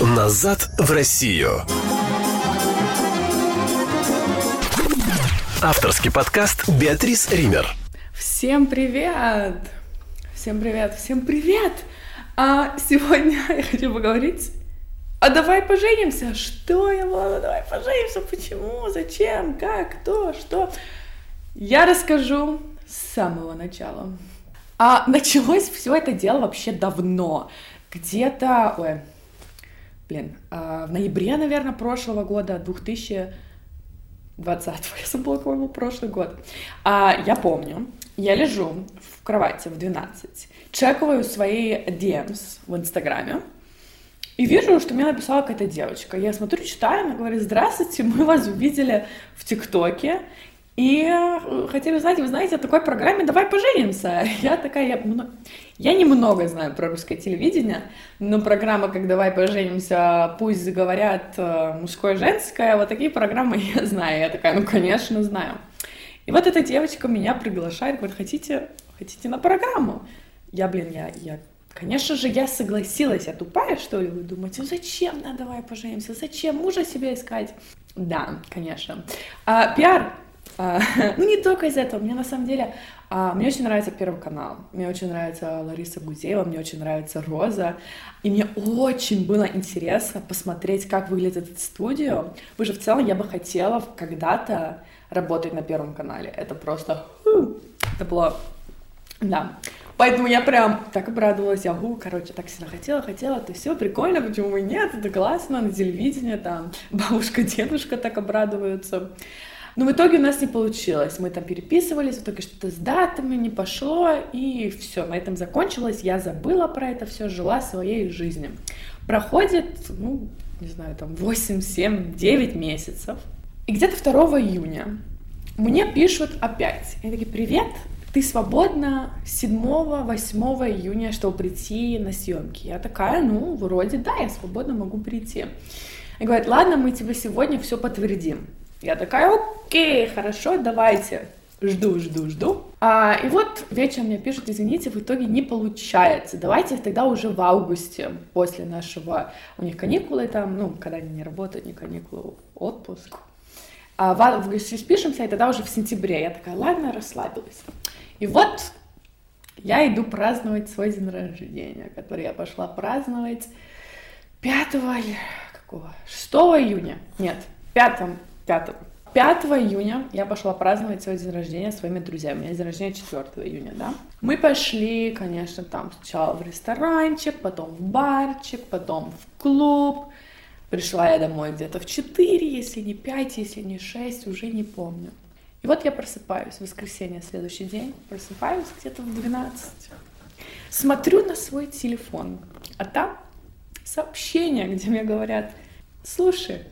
Назад в Россию. Авторский подкаст Беатрис Ример. Всем привет! Всем привет! Всем привет! А сегодня я хочу поговорить а давай поженимся. Что я была? Давай поженимся. Почему? Зачем? Как? Кто? Что? Я расскажу с самого начала. А началось все это дело вообще давно. Где-то, ой, блин, а, в ноябре, наверное, прошлого года, 2020, я забыла, какой был прошлый год. А, я помню, я лежу в кровати в 12, чекаю свои DMs в Инстаграме, и вижу, что мне написала какая-то девочка. Я смотрю, читаю, она говорит, здравствуйте, мы вас увидели в ТикТоке, и э, хотели узнать, вы знаете, о такой программе «Давай поженимся». Я такая, я, я немного знаю про русское телевидение, но программа как «Давай поженимся», пусть говорят э, мужское, женское, вот такие программы я знаю. Я такая, ну, конечно, знаю. И вот эта девочка меня приглашает, говорит, хотите, хотите на программу? Я, блин, я, я Конечно же, я согласилась. Я тупая, что ли? Вы думаете, зачем, да, давай поженимся? Зачем мужа себе искать? Да, конечно. А, пиар ну, не только из этого. Мне на самом деле, а, мне очень нравится Первый канал. Мне очень нравится Лариса Гузеева, мне очень нравится Роза. И мне очень было интересно посмотреть, как выглядит эта студия. Вы же в целом я бы хотела когда-то работать на Первом канале. Это просто... Это было... Да. Поэтому я прям так обрадовалась, я, гу, короче, так всегда хотела, хотела, это все прикольно, почему бы нет, это классно, на телевидении там бабушка, дедушка так обрадуются. Но в итоге у нас не получилось. Мы там переписывались, в итоге что-то с датами не пошло, и все, на этом закончилось. Я забыла про это все, жила своей жизнью. Проходит, ну, не знаю, там 8, 7, 9 месяцев. И где-то 2 июня мне пишут опять. Я такие, привет, ты свободна 7-8 июня, чтобы прийти на съемки. Я такая, ну, вроде да, я свободно могу прийти. И говорят, ладно, мы тебе сегодня все подтвердим. Я такая, окей, хорошо, давайте. Жду, жду, жду. А, и вот вечером мне пишут, извините, в итоге не получается. Давайте тогда уже в августе, после нашего... У них каникулы там, ну, когда они не работают, не каникулы, отпуск. А в августе спишемся, и тогда уже в сентябре. Я такая, ладно, расслабилась. И вот я иду праздновать свой день рождения, который я пошла праздновать 5 или какого? 6 июня. Нет, 5 5, 5 июня я пошла праздновать свой день рождения своими друзьями. У меня день рождения 4 июня, да. Мы пошли, конечно, там сначала в ресторанчик, потом в барчик, потом в клуб. Пришла я домой где-то в 4, если не 5, если не 6, уже не помню. И вот я просыпаюсь в воскресенье, следующий день, просыпаюсь где-то в 12. Смотрю на свой телефон, а там сообщение, где мне говорят, слушай,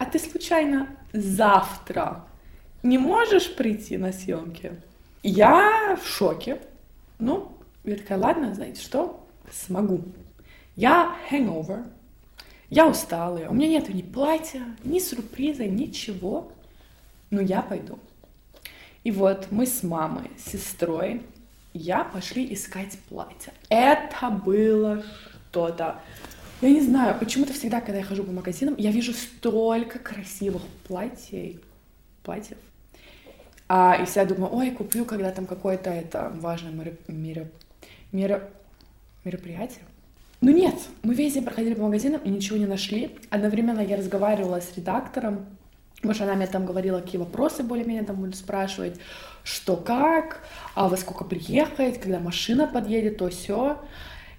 а ты случайно завтра не можешь прийти на съемки? Я в шоке. Ну, я такая, ладно, знаете что, смогу. Я hangover, я усталая, у меня нет ни платья, ни сюрприза, ничего, но я пойду. И вот мы с мамой, с сестрой, я пошли искать платье. Это было что-то я не знаю, почему-то всегда, когда я хожу по магазинам, я вижу столько красивых платьев, платьев. А, и всегда думаю, ой, куплю, когда там какое-то это важное меро, меро, меро, мероприятие. Ну нет, мы весь день проходили по магазинам и ничего не нашли. Одновременно я разговаривала с редактором, потому что она мне там говорила, какие вопросы более-менее там будут спрашивать, что как, а во сколько приехать, когда машина подъедет, то все.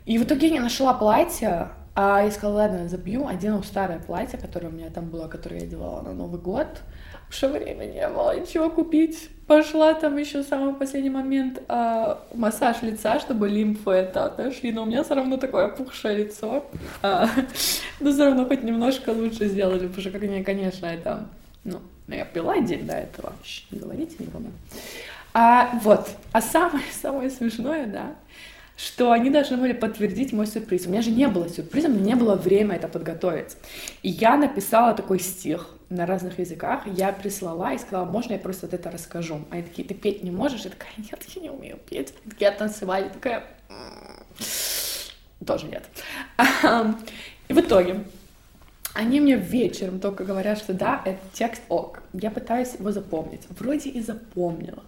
И в итоге я не нашла платье, а я сказала, ладно, забью, одену старое платье, которое у меня там было, которое я делала на Новый год. Что время не было ничего купить. Пошла там еще в самый последний момент а, массаж лица, чтобы лимфы это отошли. Но у меня все равно такое опухшее лицо. А, но все равно хоть немножко лучше сделали, потому что, как мне, конечно, это... Ну, я пила день до этого. Не говорите никому. А, вот. А самое-самое смешное, да, что они должны были подтвердить мой сюрприз. У меня же не было сюрприза, у меня не было времени это подготовить. И я написала такой стих на разных языках, я прислала и сказала, можно я просто вот это расскажу? Они такие, ты петь не можешь? Я такая, нет, я не умею петь. Я танцевать. Я такая, тоже нет. И в итоге они мне вечером только говорят, что да, это текст ок. Я пытаюсь его запомнить. Вроде и запомнила.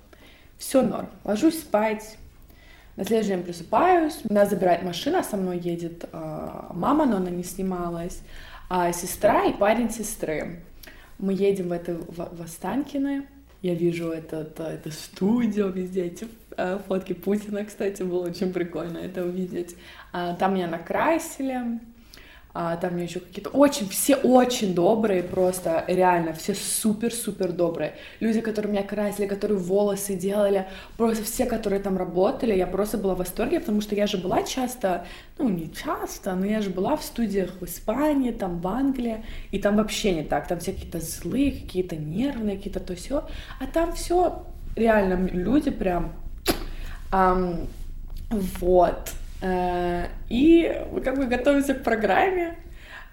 Все норм. Ложусь спать. На следующий день просыпаюсь. Нас забирает машина, со мной едет э, мама, но она не снималась. А сестра и парень сестры. Мы едем в это в, в Останкино. Я вижу это, это, это студию везде, эти э, фотки Путина, кстати, было очень прикольно это увидеть. А, там меня накрасили, а, там еще какие-то очень, все очень добрые, просто реально, все супер-супер добрые. Люди, которые меня красили, которые волосы делали, просто все, которые там работали, я просто была в восторге, потому что я же была часто, ну не часто, но я же была в студиях в Испании, там в Англии, и там вообще не так, там все какие-то злые, какие-то нервные, какие-то то все, а там все реально люди прям, um, вот. Э, и как бы готовимся к программе.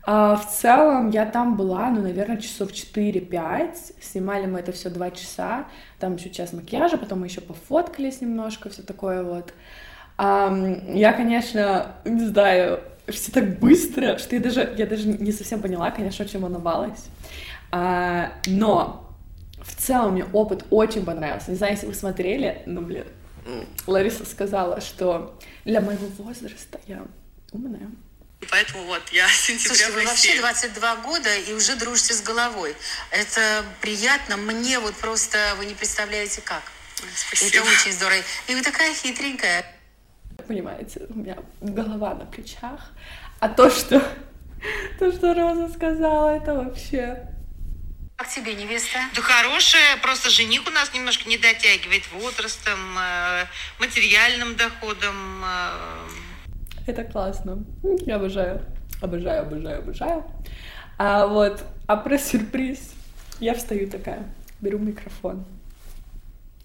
А в целом я там была, ну, наверное, часов 4-5. Снимали мы это все 2 часа. Там еще час макияжа, потом мы еще пофоткались немножко, все такое вот. Я, конечно, не знаю, все так быстро, что я даже, я даже не совсем поняла, конечно, чем волновалась. А, но в целом мне опыт очень понравился. Не знаю, если вы смотрели, но, блин, Лариса сказала, что для моего возраста я умная. Поэтому вот я с сентября Слушайте, вы вообще 22 года и уже дружите с головой. Это приятно. Мне вот просто вы не представляете как. Спасибо. Это очень здорово. И вы такая хитренькая. Понимаете, у меня голова на плечах. А то, что, то, что Роза сказала, это вообще как тебе невеста? Да хорошая, просто жених у нас немножко не дотягивает возрастом, э, материальным доходом. Э. Это классно. Я обожаю. Обожаю, обожаю, обожаю. А вот, а про сюрприз. Я встаю такая, беру микрофон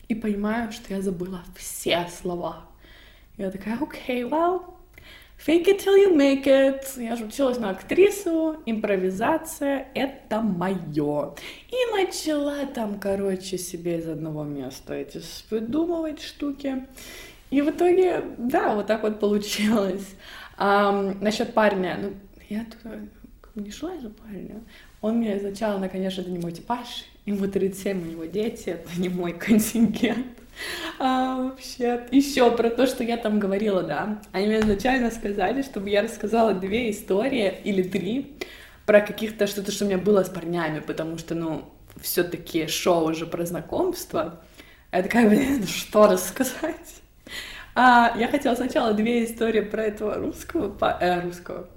и понимаю, что я забыла все слова. Я такая, окей, okay, well, Fake it till you make it. Я же училась на актрису, импровизация — это мое. И начала там, короче, себе из одного места эти придумывать штуки. И в итоге, да, вот так вот получилось. А, насчет парня, ну, я туда не шла за парня. Он мне изначально, конечно, это не мой типаж, ему 37, у него дети, это не мой контингент. А, вообще, еще про то, что я там говорила, да. Они мне изначально сказали, чтобы я рассказала две истории или три про каких-то что-то, что у меня было с парнями, потому что, ну, все-таки шоу уже про знакомство. Я такая, блин, что рассказать? А, я хотела сначала две истории про этого русского, э, русского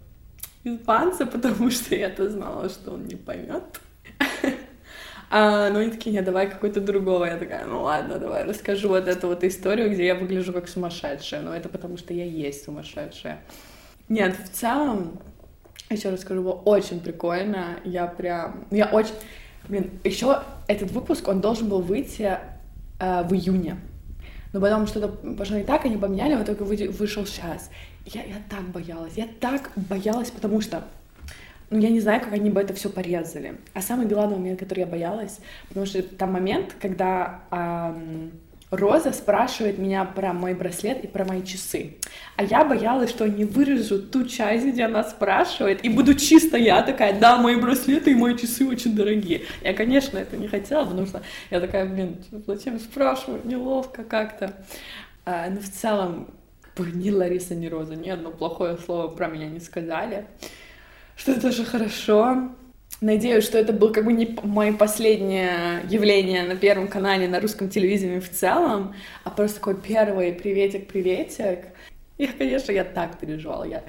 испанца, потому что я-то знала, что он не поймет. А, ну, они такие, нет, давай какой-то другого. Я такая, ну ладно, давай расскажу вот эту вот историю, где я выгляжу как сумасшедшая. Но это потому, что я есть сумасшедшая. Нет, в целом, еще расскажу, было очень прикольно. Я прям... Я очень... Блин, еще этот выпуск, он должен был выйти э, в июне. Но потом что-то пошло не так, они поменяли, в итоге вышел сейчас. Я, я так боялась, я так боялась, потому что ну, я не знаю, как они бы это все порезали. А самый главный момент, который я боялась, потому что там момент, когда эм, Роза спрашивает меня про мой браслет и про мои часы. А я боялась, что они вырежут ту часть, где она спрашивает, и буду чисто я такая, да, мои браслеты и мои часы очень дорогие. Я, конечно, это не хотела, потому что я такая, блин, зачем спрашивать, неловко как-то. А, но в целом, ни Лариса, ни Роза ни одно плохое слово про меня не сказали что это же хорошо. Надеюсь, что это был как бы не мое последнее явление на Первом канале, на русском телевидении в целом, а просто такой первый приветик-приветик. Я, конечно, я так переживала. Я,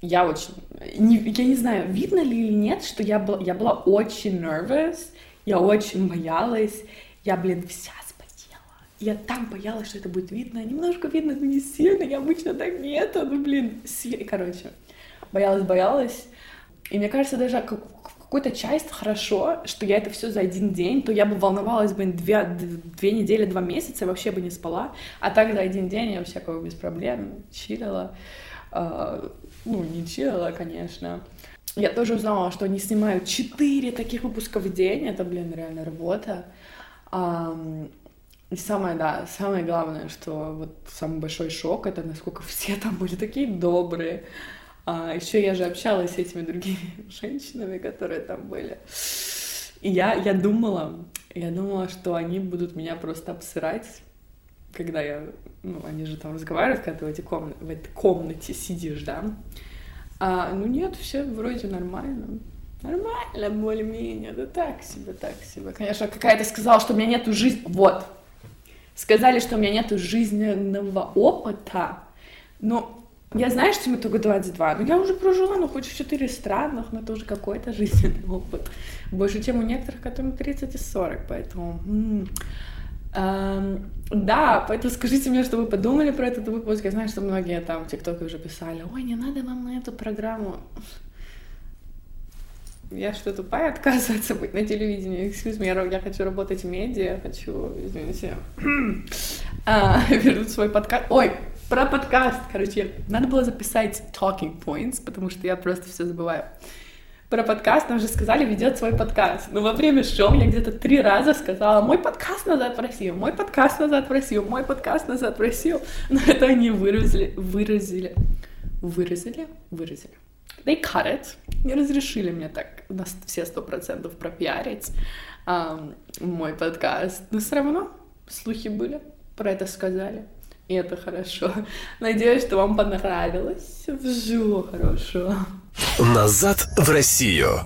я очень... Не, я не знаю, видно ли или нет, что я, был, я была очень nervous, я очень боялась. Я, блин, вся спотела. Я так боялась, что это будет видно. Немножко видно, но не сильно. Я обычно так нет. Ну, блин, си... короче. Боялась-боялась. И мне кажется, даже как какую-то часть хорошо, что я это все за один день, то я бы волновалась бы две, две недели, два месяца, вообще бы не спала. А так за один день я вообще как бы без проблем чилила. Uh, ну, не чилила, конечно. Я тоже узнала, что они снимают четыре таких выпуска в день. Это, блин, реально работа. И самое, да, самое главное, что вот самый большой шок, это насколько все там были такие добрые. А еще я же общалась с этими другими женщинами, которые там были. И я, я думала, я думала, что они будут меня просто обсырать, когда я, ну, они же там разговаривают, когда ты в, этой комнате, в этой комнате сидишь, да. А, ну нет, все вроде нормально. Нормально, более-менее, да так себе, так себе. Конечно, какая-то сказала, что у меня нету жизни. Вот. Сказали, что у меня нету жизненного опыта. Но я знаю, что мне только 22, но я уже прожила, ну, хоть в четыре странах, но это уже какой-то жизненный опыт. Больше, чем у некоторых, которым 30 и 40, поэтому... Эм, да, поэтому скажите мне, что вы подумали про этот выпуск. Я знаю, что многие там в ТикТоке уже писали, ой, не надо вам на эту программу я что, тупая, отказываться быть на телевидении? Excuse me, я, я хочу работать в медиа, хочу, извините, а, вернуть свой подкаст. Ой, про подкаст, короче, надо было записать talking points, потому что я просто все забываю. Про подкаст нам же сказали, ведет свой подкаст. Но во время шоу я где-то три раза сказала, мой подкаст назад в Россию, мой подкаст назад в Россию, мой подкаст назад в Россию. Но это они выразили, выразили, выразили, выразили They cut it. Не разрешили мне так на все сто процентов пропиарить um, мой подкаст. Но все равно слухи были, про это сказали. И это хорошо. Надеюсь, что вам понравилось. Все хорошо. Назад в Россию.